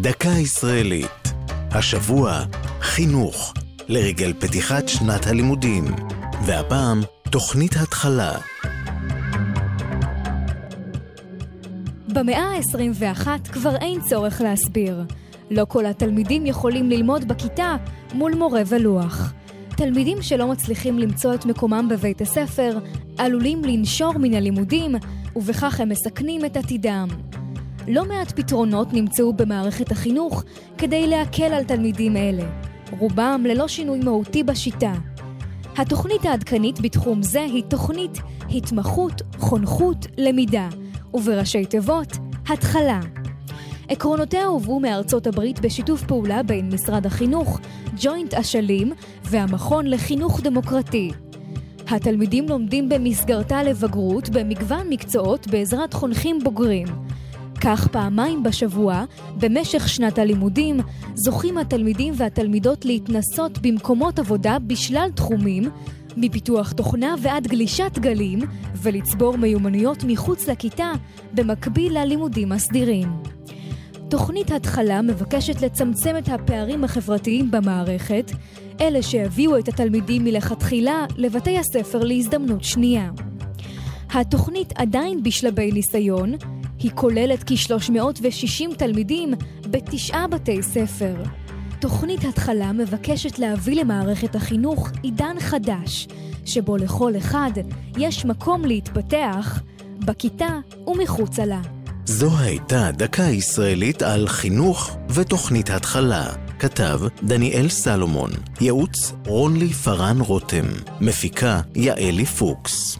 דקה ישראלית. השבוע, חינוך, לרגל פתיחת שנת הלימודים. והפעם, תוכנית התחלה. במאה ה-21 כבר אין צורך להסביר. לא כל התלמידים יכולים ללמוד בכיתה מול מורה ולוח. תלמידים שלא מצליחים למצוא את מקומם בבית הספר עלולים לנשור מן הלימודים, ובכך הם מסכנים את עתידם. לא מעט פתרונות נמצאו במערכת החינוך כדי להקל על תלמידים אלה, רובם ללא שינוי מהותי בשיטה. התוכנית העדכנית בתחום זה היא תוכנית התמחות, חונכות, למידה, ובראשי תיבות, התחלה. עקרונותיה הובאו מארצות הברית בשיתוף פעולה בין משרד החינוך, ג'וינט אשלים והמכון לחינוך דמוקרטי. התלמידים לומדים במסגרתה לבגרות במגוון מקצועות בעזרת חונכים בוגרים. כך פעמיים בשבוע, במשך שנת הלימודים, זוכים התלמידים והתלמידות להתנסות במקומות עבודה בשלל תחומים, מפיתוח תוכנה ועד גלישת גלים, ולצבור מיומנויות מחוץ לכיתה, במקביל ללימודים הסדירים. תוכנית התחלה מבקשת לצמצם את הפערים החברתיים במערכת, אלה שהביאו את התלמידים מלכתחילה לבתי הספר להזדמנות שנייה. התוכנית עדיין בשלבי ניסיון, היא כוללת כ-360 תלמידים בתשעה בתי ספר. תוכנית התחלה מבקשת להביא למערכת החינוך עידן חדש, שבו לכל אחד יש מקום להתפתח, בכיתה ומחוצה לה. זו הייתה דקה ישראלית על חינוך ותוכנית התחלה. כתב דניאל סלומון, ייעוץ רוני פארן רותם, מפיקה יעלי פוקס.